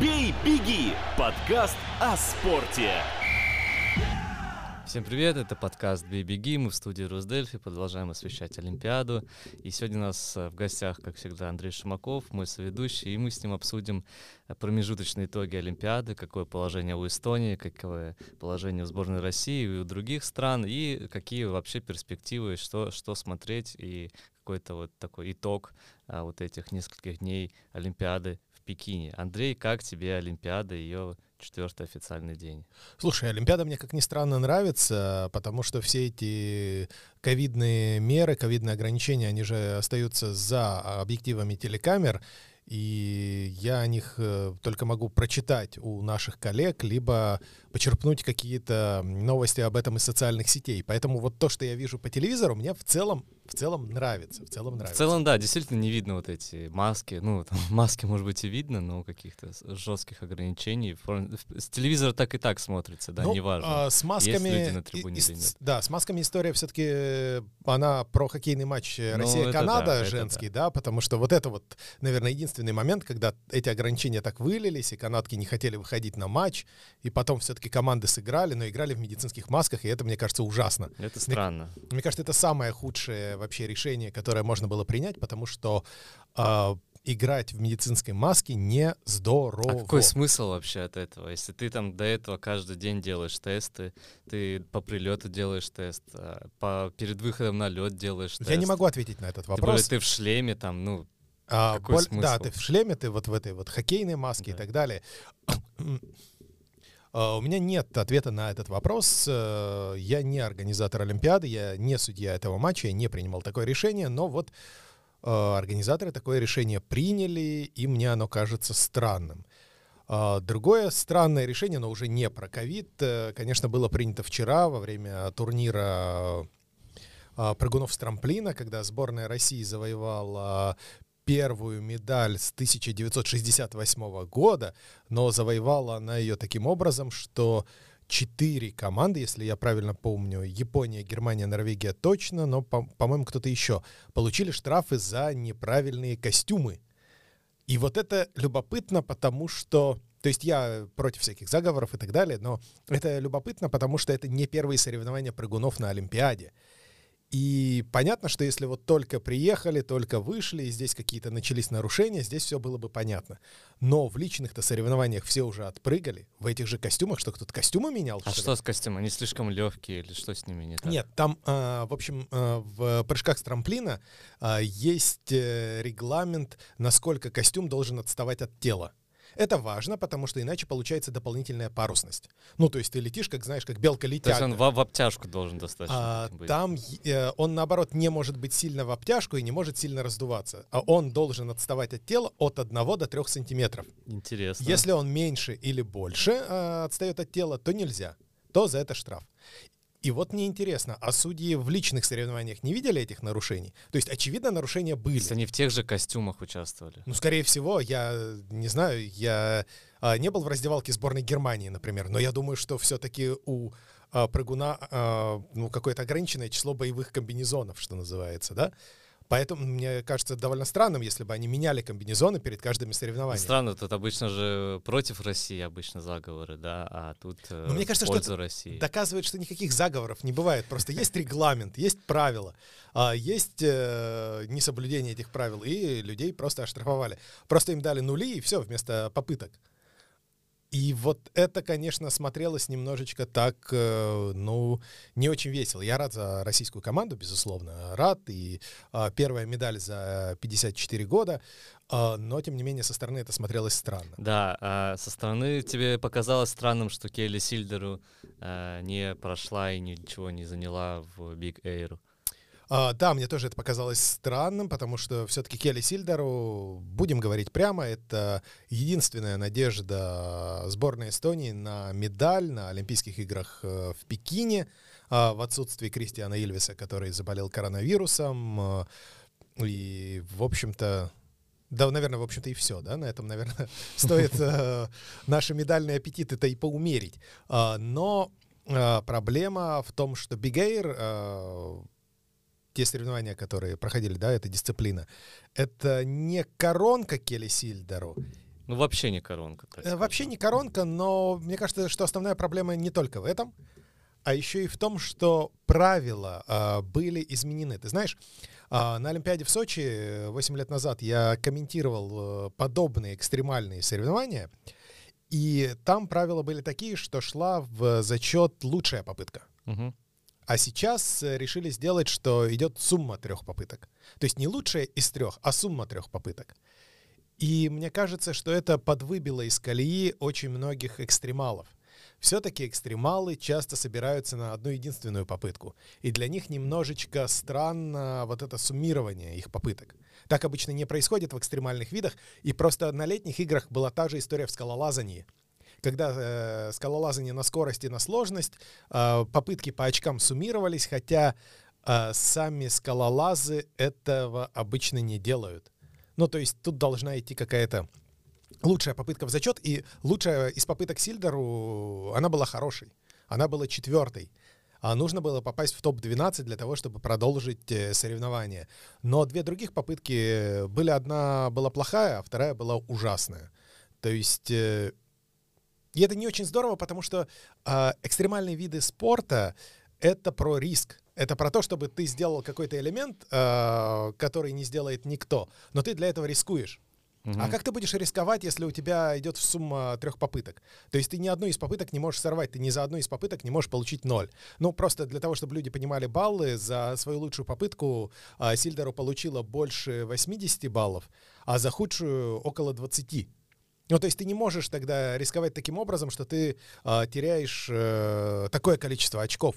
«Бей, беги» – подкаст о спорте. Всем привет, это подкаст «Бей, беги», мы в студии Росдельфи, продолжаем освещать Олимпиаду. И сегодня у нас э, в гостях, как всегда, Андрей Шумаков, мой соведущий, и мы с ним обсудим э, промежуточные итоги Олимпиады, какое положение у Эстонии, какое положение у сборной России и у других стран, и какие вообще перспективы, что, что смотреть, и какой-то вот такой итог а, вот этих нескольких дней Олимпиады Пекине. Андрей, как тебе Олимпиада, ее четвертый официальный день. Слушай, Олимпиада мне, как ни странно, нравится, потому что все эти ковидные меры, ковидные ограничения, они же остаются за объективами телекамер, и я о них э, только могу прочитать у наших коллег, либо почерпнуть какие-то новости об этом из социальных сетей. Поэтому вот то, что я вижу по телевизору, мне в целом в целом нравится, в целом нравится. В целом, да, действительно не видно вот эти маски. Ну, там, маски, может быть, и видно, но каких-то жестких ограничений. С телевизора так и так смотрится, да, ну, неважно. А, с масками... Есть люди на трибуне и, или нет. Да, с масками история все-таки, э, она про хоккейный матч ну, Россия-Канада да, женский, да. да, потому что вот это вот, наверное, единственный момент, когда эти ограничения так вылились, и канадки не хотели выходить на матч, и потом все-таки команды сыграли, но играли в медицинских масках, и это, мне кажется, ужасно. Это странно. Мне, мне кажется, это самое худшее вообще решение, которое можно было принять, потому что э, играть в медицинской маске не здорово. А какой смысл вообще от этого? Если ты там до этого каждый день делаешь тесты, ты по прилету делаешь тест, а по, перед выходом на лед делаешь тест. Я не могу ответить на этот вопрос. Тем более ты в шлеме там, ну, а, какой боль, смысл? Да, ты в шлеме, ты вот в этой вот хоккейной маске да. и так далее. А, у меня нет ответа на этот вопрос. Э, я не организатор Олимпиады, я не судья этого матча, я не принимал такое решение, но вот э, организаторы такое решение приняли, и мне оно кажется странным. А, другое странное решение, но уже не про ковид, э, конечно, было принято вчера во время турнира прыгунов с трамплина, когда сборная России завоевала первую медаль с 1968 года, но завоевала она ее таким образом, что четыре команды, если я правильно помню, Япония, Германия, Норвегия точно, но, по-моему, кто-то еще, получили штрафы за неправильные костюмы. И вот это любопытно, потому что то есть я против всяких заговоров и так далее, но это любопытно, потому что это не первые соревнования прыгунов на Олимпиаде. И понятно, что если вот только приехали, только вышли, и здесь какие-то начались нарушения, здесь все было бы понятно. Но в личных-то соревнованиях все уже отпрыгали. В этих же костюмах, что кто-то костюмы менял? А что, что с костюмом? Они слишком легкие или что с ними не так? Нет, там, э, в общем, э, в прыжках с трамплина э, есть регламент, насколько костюм должен отставать от тела. Это важно, потому что иначе получается дополнительная парусность. Ну, то есть ты летишь, как знаешь, как белка летят. То есть он в, в обтяжку должен достаточно а, быть. Там э, он, наоборот, не может быть сильно в обтяжку и не может сильно раздуваться. А он должен отставать от тела от 1 до 3 сантиметров. Интересно. Если он меньше или больше э, отстает от тела, то нельзя. То за это штраф. И вот мне интересно, а судьи в личных соревнованиях не видели этих нарушений? То есть, очевидно, нарушения были. Если они в тех же костюмах участвовали. Ну, скорее всего, я не знаю, я а, не был в раздевалке сборной Германии, например, но я думаю, что все-таки у а, прыгуна а, ну, какое-то ограниченное число боевых комбинезонов, что называется, да? Поэтому мне кажется довольно странным, если бы они меняли комбинезоны перед каждым соревнованием. Странно, тут обычно же против России обычно заговоры, да, а тут э, Но мне кажется, что России. Доказывает, что никаких заговоров не бывает. Просто есть регламент, есть правила, а есть э, несоблюдение этих правил, и людей просто оштрафовали. Просто им дали нули, и все, вместо попыток. И вот это, конечно, смотрелось немножечко так, э, ну, не очень весело. Я рад за российскую команду, безусловно, рад. И э, первая медаль за 54 года. Э, но, тем не менее, со стороны это смотрелось странно. Да, а со стороны тебе показалось странным, что Келли Сильдеру э, не прошла и ничего не заняла в Биг Эйру. А, да, мне тоже это показалось странным, потому что все-таки Келли Сильдеру, будем говорить прямо, это единственная надежда сборной Эстонии на медаль на Олимпийских играх э, в Пекине а, в отсутствии Кристиана Ильвиса, который заболел коронавирусом. Э, и, в общем-то, да, наверное, в общем-то и все, да, на этом, наверное, стоит э, наши медальные аппетиты-то и поумерить. А, но проблема в том, что Бигейр те соревнования, которые проходили, да, эта дисциплина, это не коронка Келли Сильдеру, Ну, вообще не коронка. Э, Вообще не коронка, но мне кажется, что основная проблема не только в этом, а еще и в том, что правила а, были изменены. Ты знаешь, а, на Олимпиаде в Сочи 8 лет назад я комментировал э, подобные экстремальные соревнования, и там правила были такие, что шла в зачет лучшая попытка. Мгм. А сейчас э, решили сделать, что идет сумма трех попыток. То есть не лучшая из трех, а сумма трех попыток. И мне кажется, что это подвыбило из колеи очень многих экстремалов. Все-таки экстремалы часто собираются на одну единственную попытку. И для них немножечко странно вот это суммирование их попыток. Так обычно не происходит в экстремальных видах. И просто на летних играх была та же история в скалолазании. Когда э, скалолазание на скорость и на сложность, э, попытки по очкам суммировались, хотя э, сами скалолазы этого обычно не делают. Ну, то есть тут должна идти какая-то лучшая попытка в зачет, и лучшая из попыток Сильдеру, она была хорошей. Она была четвертой. А нужно было попасть в топ-12 для того, чтобы продолжить э, соревнования. Но две других попытки были. Одна была плохая, а вторая была ужасная. То есть... э, И это не очень здорово, потому что а, экстремальные виды спорта — это про риск. Это про то, чтобы ты сделал какой-то элемент, а, который не сделает никто. Но ты для этого рискуешь. Мгм. А как ты будешь рисковать, если у тебя идет сумма трех попыток? То есть ты ни одну из попыток не можешь сорвать, ты ни за одну из попыток не можешь получить ноль. Ну, просто для того, чтобы люди понимали баллы, за свою лучшую попытку а, Сильдеру получила больше 80 баллов, а за худшую около 20. Ну, то есть ты не можешь тогда рисковать таким образом, что ты а, теряешь э, такое количество очков.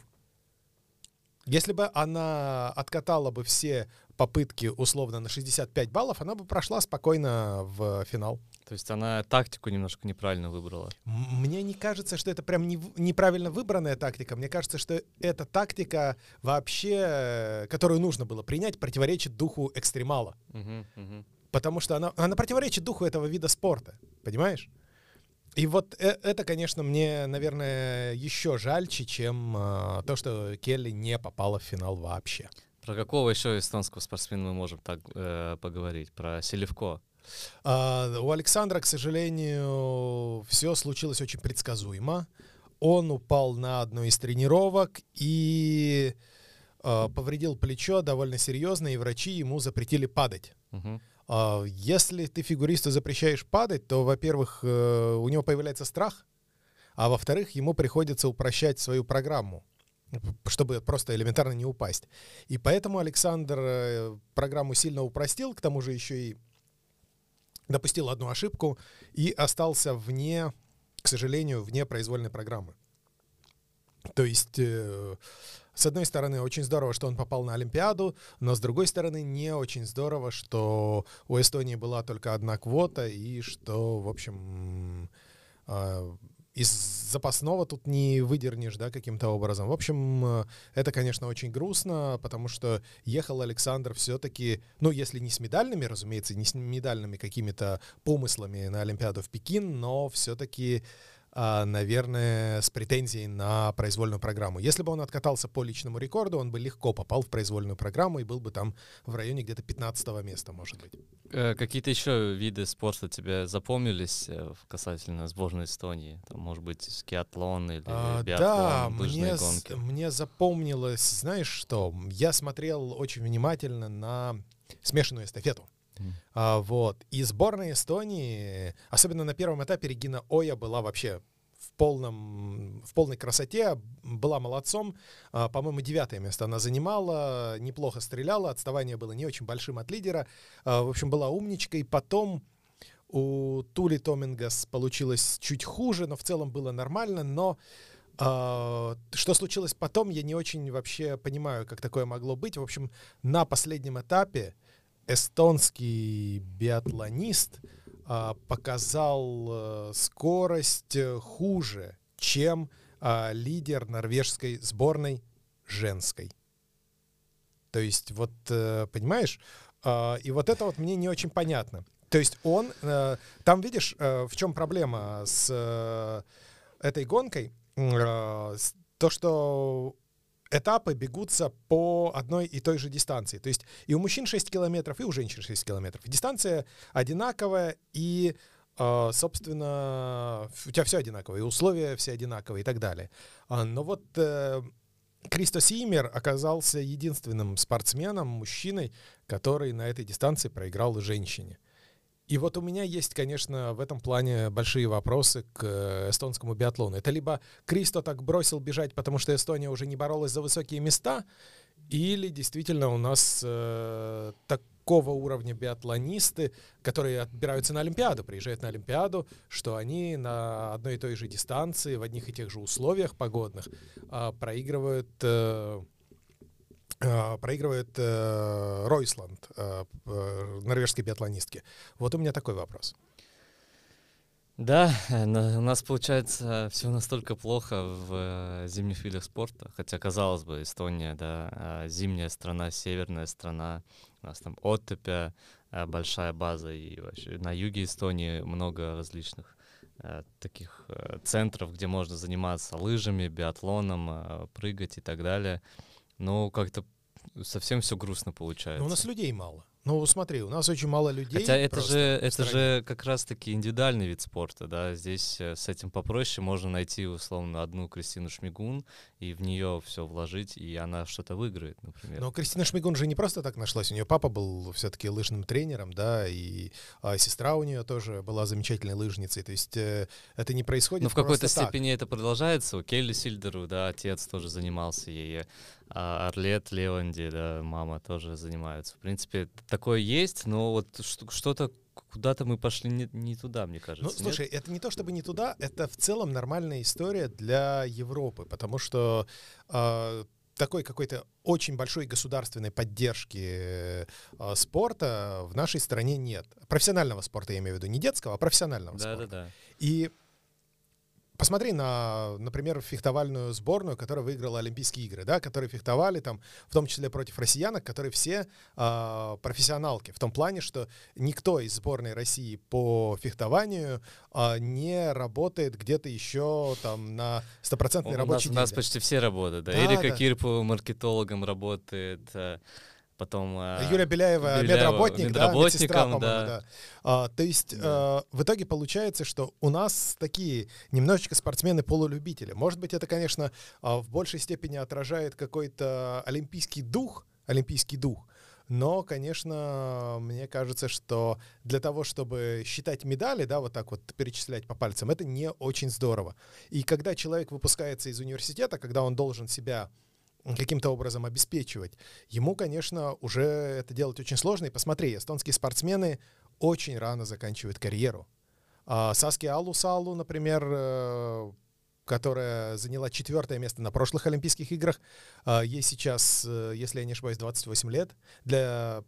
Если бы она откатала бы все попытки условно на 65 баллов, она бы прошла спокойно в финал. То есть она тактику немножко неправильно выбрала. Мне не кажется, что это прям не неправильно выбранная тактика. Мне кажется, что эта тактика вообще, э, которую нужно было принять, противоречит духу экстремала. Мгм, мгм. Потому что она, она противоречит духу этого вида спорта. Понимаешь? И вот э- это, конечно, мне, наверное, еще жальче, чем э, то, что Келли не попала в финал вообще. Про какого еще эстонского спортсмена мы можем так э, поговорить? Про Селевко. А, у Александра, к сожалению, все случилось очень предсказуемо. Он упал на одну из тренировок и а, повредил плечо довольно серьезно, и врачи ему запретили падать. Мгм. А, Если ты фигуристу запрещаешь падать, то, во-первых, э, у него появляется страх, а во-вторых, ему приходится упрощать свою программу, чтобы просто элементарно не упасть. И поэтому Александр э, программу сильно упростил, к тому же еще и допустил одну ошибку и остался вне, к сожалению, вне произвольной программы. То есть, э, с одной стороны, очень здорово, что он попал на Олимпиаду, но с другой стороны, не очень здорово, что у Эстонии была только одна квота и что, в общем, э, из запасного тут не выдернешь, да, каким-то образом. В общем, это, конечно, очень грустно, потому что ехал Александр все-таки, ну, если не с медальными, разумеется, не с медальными какими-то помыслами на Олимпиаду в Пекин, но все-таки, а, наверное, с претензией на произвольную программу. Если бы он откатался по личному рекорду, он бы легко попал в произвольную программу и был бы там в районе где-то 15 места, может быть. Э, Какие-то еще виды спорта тебе запомнились э, касательно сборной Эстонии? Там, может быть, скиатлон или А, биатлон, да, мне, гонки? мне запомнилось, знаешь что, я смотрел очень внимательно на смешанную эстафету. А, вот. И сборная Эстонии, особенно на первом этапе, Регина Оя была вообще в, полном, в полной красоте, была молодцом. А, по-моему, девятое место она занимала, неплохо стреляла, отставание было не очень большим от лидера. А, в общем, была умничкой. Потом у Тули Томингас получилось чуть хуже, но в целом было нормально. Но а, что случилось потом, я не очень вообще понимаю, как такое могло быть. В общем, на последнем этапе эстонский биатлонист а, показал э, скорость э, хуже, чем а, лидер норвежской сборной женской. То есть, вот, э, понимаешь, А, и вот это вот мне не очень понятно. То есть он, там видишь, в чем проблема с этой гонкой, то, что этапы бегутся по одной и той же дистанции. То есть и у мужчин 6 километров, и у женщин 6 километров. Дистанция одинаковая, и а, собственно, у тебя все одинаковое, условия все одинаковые и так далее. А, но вот э, Кристо Симер оказался единственным спортсменом, мужчиной, который на этой дистанции проиграл женщине. И вот у меня есть, конечно, в этом плане большие вопросы к э, эстонскому биатлону. Это либо Кристо так бросил бежать, потому что Эстония уже не боролась за высокие места, или действительно у нас э, такого уровня биатлонисты, которые отбираются на Олимпиаду, приезжают на Олимпиаду, что они на одной и той же дистанции, в одних и тех же условиях погодных э, проигрывают... Э, проигрывает э, Ройсланд, э, э, норвежской биатлонистки. Вот у меня такой вопрос. Да, у нас получается все настолько плохо в зимних видах спорта, хотя казалось бы Эстония, да, зимняя страна, северная страна, у нас там оттепя, большая база и вообще на юге Эстонии много различных таких центров, где можно заниматься лыжами, биатлоном, прыгать и так далее но как-то совсем все грустно получается. Но у нас людей мало. Ну, смотри, у нас очень мало людей. Хотя это же, это же как раз-таки индивидуальный вид спорта, да. Здесь э, с этим попроще можно найти, условно, одну Кристину Шмигун и в нее все вложить, и она что-то выиграет, например. Но Кристина Шмигун же не просто так нашлась. У нее папа был все-таки лыжным тренером, да, и а сестра у нее тоже была замечательной лыжницей. То есть э, это не происходит. Но в какой-то степени это продолжается. У Келли Сильдеру, да, отец тоже занимался ей. А Орлет, Леванди, да, мама тоже занимаются. В принципе, такое есть, но вот что-то куда-то мы пошли не, не туда, мне кажется. Ну, слушай, нет? это не то чтобы не туда, это в целом нормальная история для Европы, потому что э, такой какой-то очень большой государственной поддержки э, спорта в нашей стране нет. Профессионального спорта, я имею в виду, не детского, а профессионального да, спорта. Да, да. И Посмотри на, например, фехтовальную сборную, которая выиграла Олимпийские игры, да, которые фехтовали там, в том числе против россиянок, которые все э, профессионалки, в том плане, что никто из сборной России по фехтованию э, не работает где-то еще там на стопроцентной рабочей У нас, у нас почти все работают, да. да Эрика да. Кирпова маркетологом работает, э, потом... Э, Юлия Беляева, Беляева медработник, медработником, да, медсестра, да. да. А, то есть да. а, в итоге получается, что у нас такие немножечко спортсмены-полулюбители. Может быть, это, конечно, а, в большей степени отражает какой-то олимпийский дух, олимпийский дух, но, конечно, мне кажется, что для того, чтобы считать медали, да, вот так вот перечислять по пальцам, это не очень здорово. И когда человек выпускается из университета, когда он должен себя каким-то образом обеспечивать. Ему, конечно, уже это делать очень сложно. И посмотри, эстонские спортсмены очень рано заканчивают карьеру. А Саски Аллу Салу, например, э, которая заняла четвертое место на прошлых Олимпийских играх, э, ей сейчас, э, если я не ошибаюсь, 28 лет. Для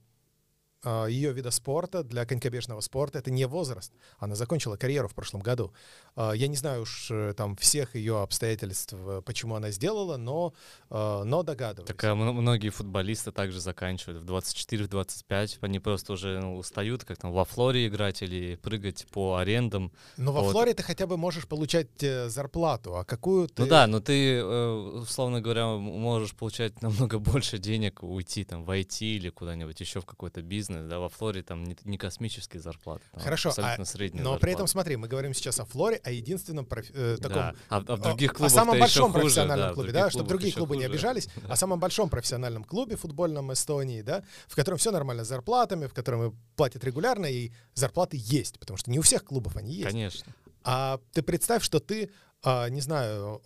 ее вида спорта, для конькобежного спорта, это не возраст. Она закончила карьеру в прошлом году. А, я не знаю уж э, там всех ее обстоятельств, э, почему она сделала, но, э, но догадываюсь. Так а многие футболисты также заканчивают в 24-25, они просто уже ну, устают, как там во Флоре играть или прыгать по арендам. Но во вот. Флоре ты хотя бы можешь получать зарплату, а какую ты... Ну да, но ты, условно говоря, можешь получать намного больше денег, уйти там в IT или куда-нибудь еще в какой-то бизнес, бизнес, да, во Флоре там не, не космические зарплаты. Там Хорошо, абсолютно а, средняя но зарплата. при этом смотри, мы говорим сейчас о Флоре, о единственном профи- э, таком... Да. А, а в других клубах О самом большом хуже, профессиональном да, клубе, да, чтобы другие клубы хуже. не обижались, о самом большом профессиональном клубе футбольном Эстонии, да, в котором все нормально с зарплатами, в котором платят регулярно, и зарплаты есть, потому что не у всех клубов они есть. Конечно. А ты представь, что ты, а, не знаю,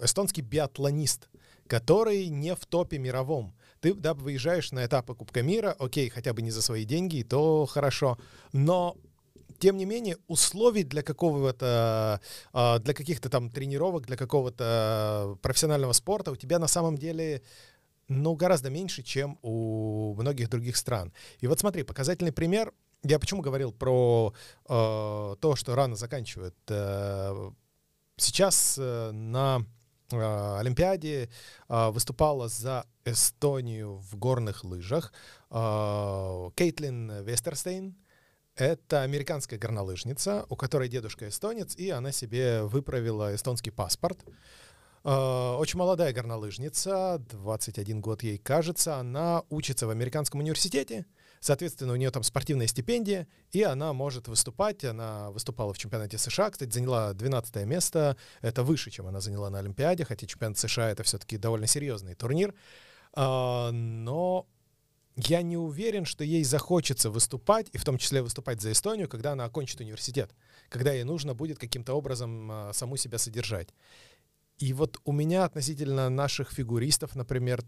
эстонский биатлонист, который не в топе мировом, ты да, выезжаешь на этапы Кубка мира, окей, хотя бы не за свои деньги, то хорошо, но тем не менее, условий для какого-то, а, для каких-то там тренировок, для какого-то профессионального спорта у тебя на самом деле ну, гораздо меньше, чем у многих других стран. И вот смотри, показательный пример. Я почему говорил про э, то, что рано заканчивают. Э, сейчас э, на э, Олимпиаде э, выступала за Эстонию в горных лыжах. Э, Кейтлин Вестерстейн. Это американская горнолыжница, у которой дедушка эстонец, и она себе выправила эстонский паспорт. Э, очень молодая горнолыжница, 21 год ей кажется. Она учится в американском университете, Соответственно, у нее там спортивная стипендия, и она может выступать. Она выступала в чемпионате США, кстати, заняла 12 место. Это выше, чем она заняла на Олимпиаде, хотя чемпионат США — это все-таки довольно серьезный турнир. А, но я не уверен, что ей захочется выступать, и в том числе выступать за Эстонию, когда она окончит университет, когда ей нужно будет каким-то образом а, саму себя содержать. И вот у меня относительно наших фигуристов, например,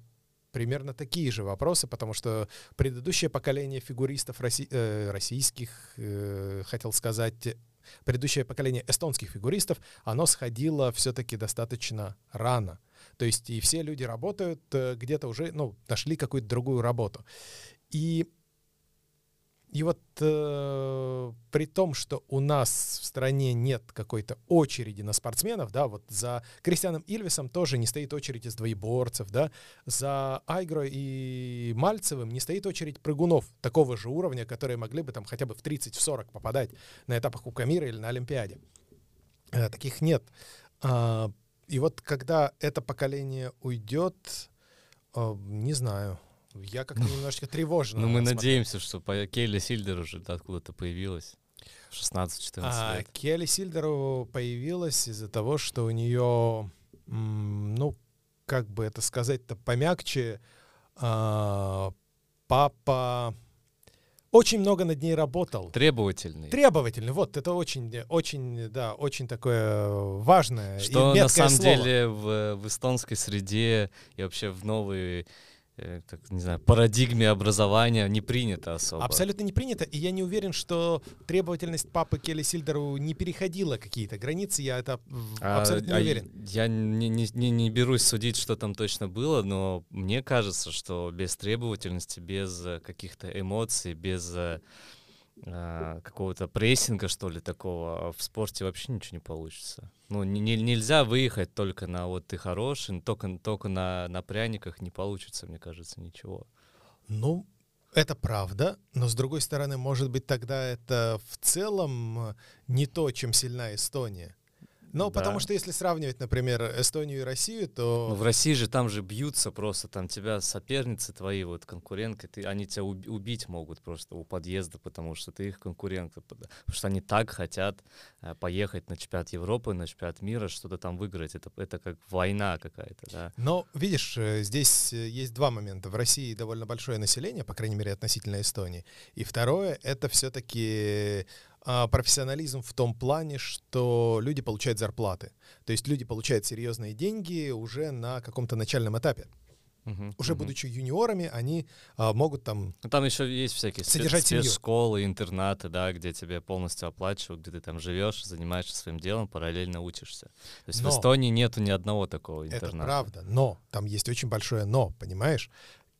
примерно такие же вопросы, потому что предыдущее поколение фигуристов росси- э, российских, э, хотел сказать, предыдущее поколение эстонских фигуристов, оно сходило все-таки достаточно рано. То есть и все люди работают э, где-то уже, ну, нашли какую-то другую работу. И и вот э, при том, что у нас в стране нет какой-то очереди на спортсменов, да, вот за Кристианом Ильвисом тоже не стоит очередь из двоеборцев, да, за Айгро и Мальцевым не стоит очередь прыгунов такого же уровня, которые могли бы там хотя бы в 30-40 попадать на этапах Кубка мира или на Олимпиаде. Э, таких нет. А, и вот когда это поколение уйдет, э, не знаю, я как-то немножечко тревожно. Ну, мы смотрю. надеемся, что по Келли Сильдер уже откуда-то появилась. 16-14 А, лет. Келли Сильдеру появилась из-за того, что у нее, ну, как бы это сказать-то помягче, а, папа очень много над ней работал. Требовательный. Требовательный, вот, это очень, очень, да, очень такое важное Что и на самом слово. деле в, в эстонской среде и вообще в новой, так, не знаю, парадигме образования не принято особо. Абсолютно не принято, и я не уверен, что требовательность папы Келли Сильдеру не переходила какие-то границы, я это А, абсолютно не а уверен. Я не, не, не, не берусь судить, что там точно было, но мне кажется, что без требовательности, без э, каких-то эмоций, без э, а, какого-то прессинга, что ли, такого, в спорте вообще ничего не получится. Ну, не- не- нельзя выехать только на вот ты хороший, только, только на, на пряниках не получится, мне кажется, ничего. Ну, это правда, но с другой стороны, может быть, тогда это в целом э, не то, чем сильна Эстония. Ну, Да. потому что если сравнивать, например, Эстонию и Россию, то... Ну, в России же там же бьются просто, там тебя соперницы твои, вот конкурентка, ты, они тебя уби- убить могут просто у подъезда, потому что ты их конкурентка, потому что они так хотят э, поехать на чемпионат Европы, на чемпионат мира, что-то там выиграть. Это, это как война какая-то, да. Но, видишь, э, здесь э, есть два момента. В России довольно большое население, по крайней мере, относительно Эстонии. И второе — это все-таки профессионализм в том плане, что люди получают зарплаты. То есть люди получают серьезные деньги уже на каком-то начальном этапе. Мгм, Уже мгм. будучи юниорами, они а, могут там Ну, там еще есть всякие спец- Содержать семью. спецшколы, интернаты, да, где тебе полностью оплачивают, где ты там живешь, занимаешься своим делом, параллельно учишься. То есть Но- в Эстонии нету ни одного такого Это интерната. правда, но там есть очень большое но, понимаешь?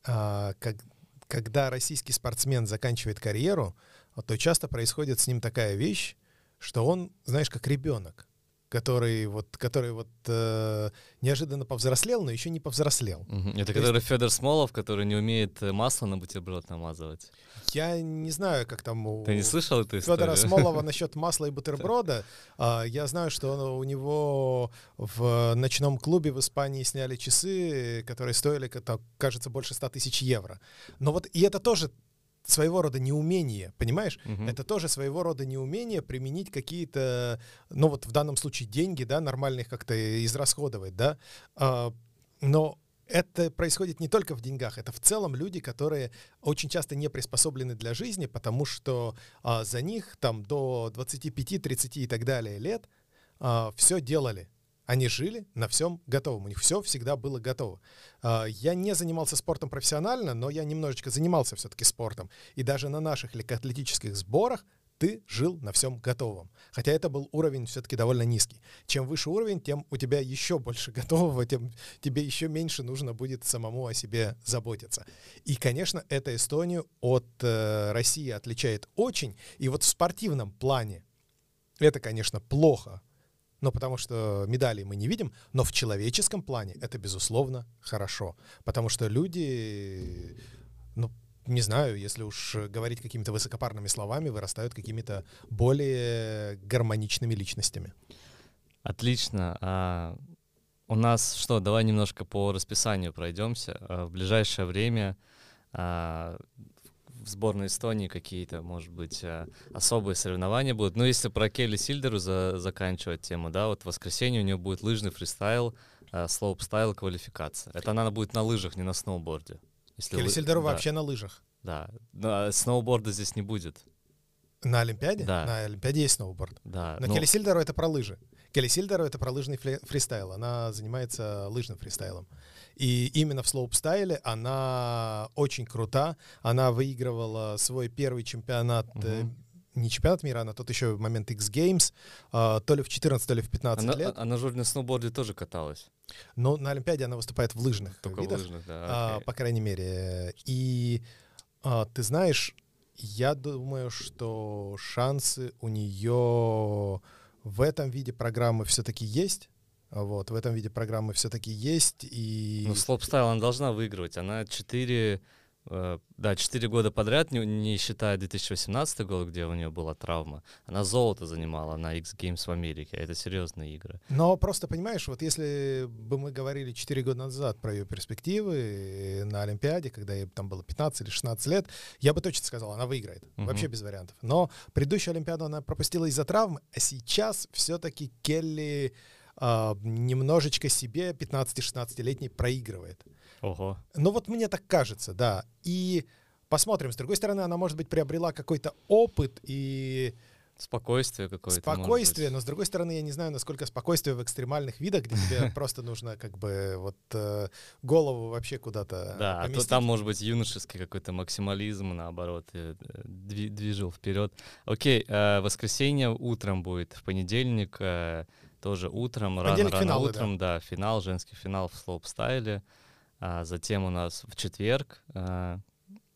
А, как, когда российский спортсмен заканчивает карьеру, вот, то часто происходит с ним такая вещь, что он, знаешь, как ребенок, который вот, который вот э, неожиданно повзрослел, но еще не повзрослел. Мгм. Это То есть- который Федор Смолов, который не умеет э, масло на бутерброд намазывать. Я не знаю, как там у Ты не слышал эту историю? Федора Смолова насчет масла и бутерброда. А, Я знаю, что у него в ночном клубе в Испании сняли часы, которые стоили, кажется, больше 100 тысяч евро. Но вот и это тоже своего рода неумение, понимаешь? Мгм. Это тоже своего рода неумение применить какие-то, ну вот в данном случае деньги, да, нормальных как-то израсходовать, да. А, Но это происходит не только в деньгах, это в целом люди, которые очень часто не приспособлены для жизни, потому что а, за них там до 25, 30 и так далее лет все делали. Они жили на всем готовом. У них все всегда было готово. А, Я не занимался спортом профессионально, но я немножечко занимался все-таки спортом. И даже на наших легкоатлетических сборах ты жил на всем готовом. Хотя это был уровень все-таки довольно низкий. Чем выше уровень, тем у тебя еще больше готового, тем тебе еще меньше нужно будет самому о себе заботиться. И, конечно, это Эстонию от э, России отличает очень. И вот в спортивном плане это, конечно, плохо, но потому что медалей мы не видим, но в человеческом плане это, безусловно, хорошо. Потому что люди, ну, не знаю, если уж говорить какими-то высокопарными словами, вырастают какими-то более гармоничными личностями. Отлично. А, у нас что, давай немножко по расписанию пройдемся. А, в ближайшее время а, в сборной Эстонии какие-то, может быть, э, особые соревнования будут. Но если про Келли Сильдару за, заканчивать тему, да, вот в воскресенье у нее будет лыжный фристайл, э, слоуп-стайл, квалификация. Это она будет на лыжах, не на сноуборде. Если Келли Сильдару да. вообще на лыжах. Да, но сноуборда здесь не будет. На Олимпиаде? Да. На Олимпиаде есть сноуборд. Да. Но, но... Келли Сильдару это про лыжи. Келли Сильдеру это про лыжный фристайл. Она занимается лыжным фристайлом. И именно в слоуп-стайле она очень крута. Она выигрывала свой первый чемпионат угу не чемпионат мира, а на тот еще момент X Games, э, то ли в 14, то ли в 15 она, лет. Она же на сноуборде тоже каталась. Но на Олимпиаде она выступает в лыжных Только видах, в лыжных, да, э, по крайней мере. И э, ты знаешь, я думаю, что шансы у нее в этом виде программы все-таки есть. Вот, в этом виде программы все-таки есть. И... Ну, слоп-стайл она должна выигрывать. Она 4 Э, да, 4 года подряд, не, не считая 2018 год, где у нее была травма, она золото занимала на X Games в Америке. Это серьезные игры. Но просто понимаешь, вот если бы мы говорили 4 года назад про ее перспективы на Олимпиаде, когда ей там было 15 или 16 лет, я бы точно сказал, она выиграет. Угу. Вообще без вариантов. Но предыдущую Олимпиаду она пропустила из-за травмы, а сейчас все-таки Келли э, немножечко себе 15-16-летний проигрывает. Ого. Ну вот мне так кажется, да. И посмотрим. С другой стороны, она, может быть, приобрела какой-то опыт и... Спокойствие какое-то. Спокойствие, но с другой стороны, я не знаю, насколько спокойствие в экстремальных видах, где тебе просто нужно как бы вот э, голову вообще куда-то Да, а то там может быть юношеский какой-то максимализм, наоборот, э, движил вперед. Окей, э, воскресенье утром будет, в понедельник тоже утром, рано-рано утром, да. да, финал, женский финал в слоуп-стайле. А затем у нас в четверг э,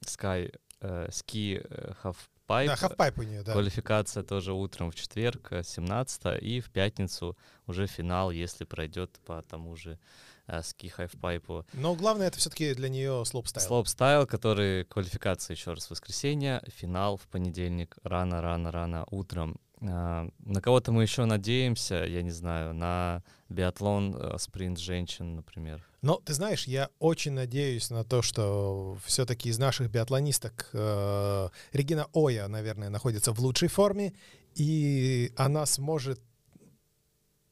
Ski э, Ski Halfpipe. Да, Halfpipe у нее, да. Квалификация тоже утром в четверг, 17 э, и в пятницу уже финал, если пройдет по тому же э, ski хафпайпу. Но главное это все-таки для нее слоп-стайл. Слоп-стайл, который квалификация еще раз в воскресенье, финал в понедельник рано-рано-рано утром. А, на кого-то мы еще надеемся, я не знаю, на биатлон, э, спринт женщин, например. Но ты знаешь, я очень надеюсь на то, что все-таки из наших биатлонисток э, Регина Оя, наверное, находится в лучшей форме, и она сможет...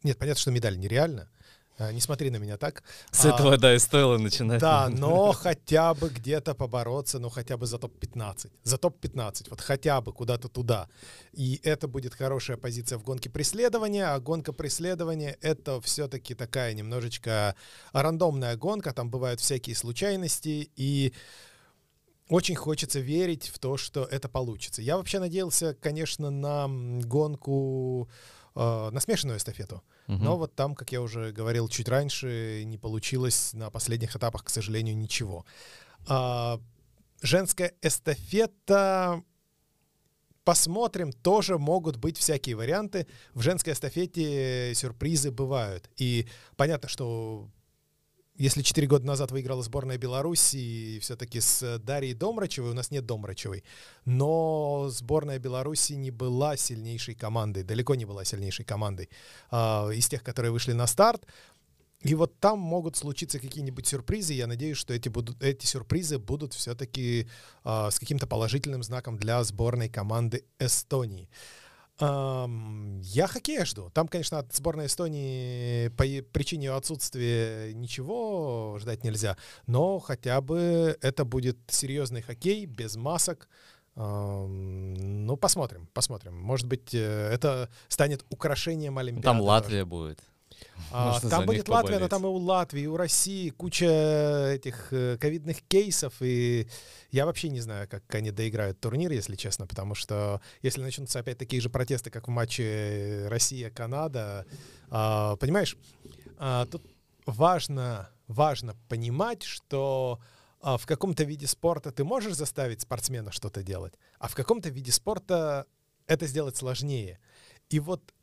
Нет, понятно, что медаль нереальна, Э, не смотри на меня так. С а, этого, да, и стоило начинать. Да, но хотя бы где-то побороться, ну хотя бы за топ-15. За топ-15, вот хотя бы куда-то туда. И это будет хорошая позиция в гонке преследования, а гонка преследования — это все-таки такая немножечко рандомная гонка, там бывают всякие случайности, и очень хочется верить в то, что это получится. Я вообще надеялся, конечно, на гонку, э, на смешанную эстафету. Угу. Но вот там, как я уже говорил чуть раньше, не получилось на последних этапах, к сожалению, ничего. А, женская эстафета посмотрим, тоже могут быть всякие варианты. В женской эстафете сюрпризы бывают. И понятно, что если 4 года назад выиграла сборная Беларуси, все-таки с Дарьей Домрачевой, у нас нет Домрачевой, но сборная Беларуси не была сильнейшей командой, далеко не была сильнейшей командой э, из тех, которые вышли на старт. И вот там могут случиться какие-нибудь сюрпризы. Я надеюсь, что эти, будут, эти сюрпризы будут все-таки э, с каким-то положительным знаком для сборной команды Эстонии. Я хоккея жду. Там, конечно, от сборной Эстонии по причине отсутствия ничего ждать нельзя, но хотя бы это будет серьезный хоккей без масок. Ну, посмотрим, посмотрим. Может быть, э, это станет украшением Олимпиады. Там Латвия будет. А, там будет Латвия, но там и у Латвии, и у России куча этих э, ковидных кейсов, и я вообще не знаю, как они доиграют турнир, если честно, потому что если начнутся опять такие же протесты, как в матче Россия-Канада, а, понимаешь, а, тут важно, важно понимать, что а, в каком-то виде спорта ты можешь заставить спортсмена что-то делать, а в каком-то виде спорта это сделать сложнее. И вот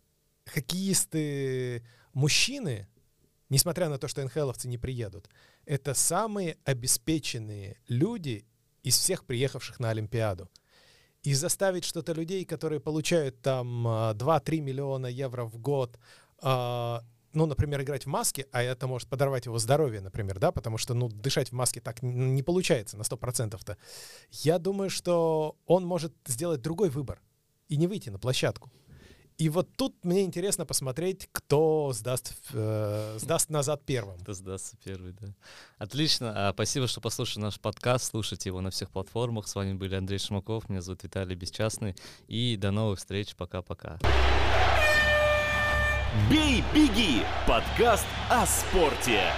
хоккеисты мужчины, несмотря на то, что НХЛовцы не приедут, это самые обеспеченные люди из всех приехавших на Олимпиаду. И заставить что-то людей, которые получают там 2-3 а, миллиона евро в год, а, ну, например, играть в маске, а это может подорвать его здоровье, например, да, потому что, ну, дышать в маске так не получается на 100%-то. Я думаю, что он может сделать другой выбор и не выйти на площадку. И вот тут мне интересно посмотреть, кто сдаст, э, сдаст назад первым. Кто сдастся первый, да. Отлично. А, спасибо, что послушали наш подкаст. Слушайте его на всех платформах. С вами были Андрей Шмаков, меня зовут Виталий Бесчастный. И до новых встреч. Пока-пока. «Бей, беги» — подкаст о спорте.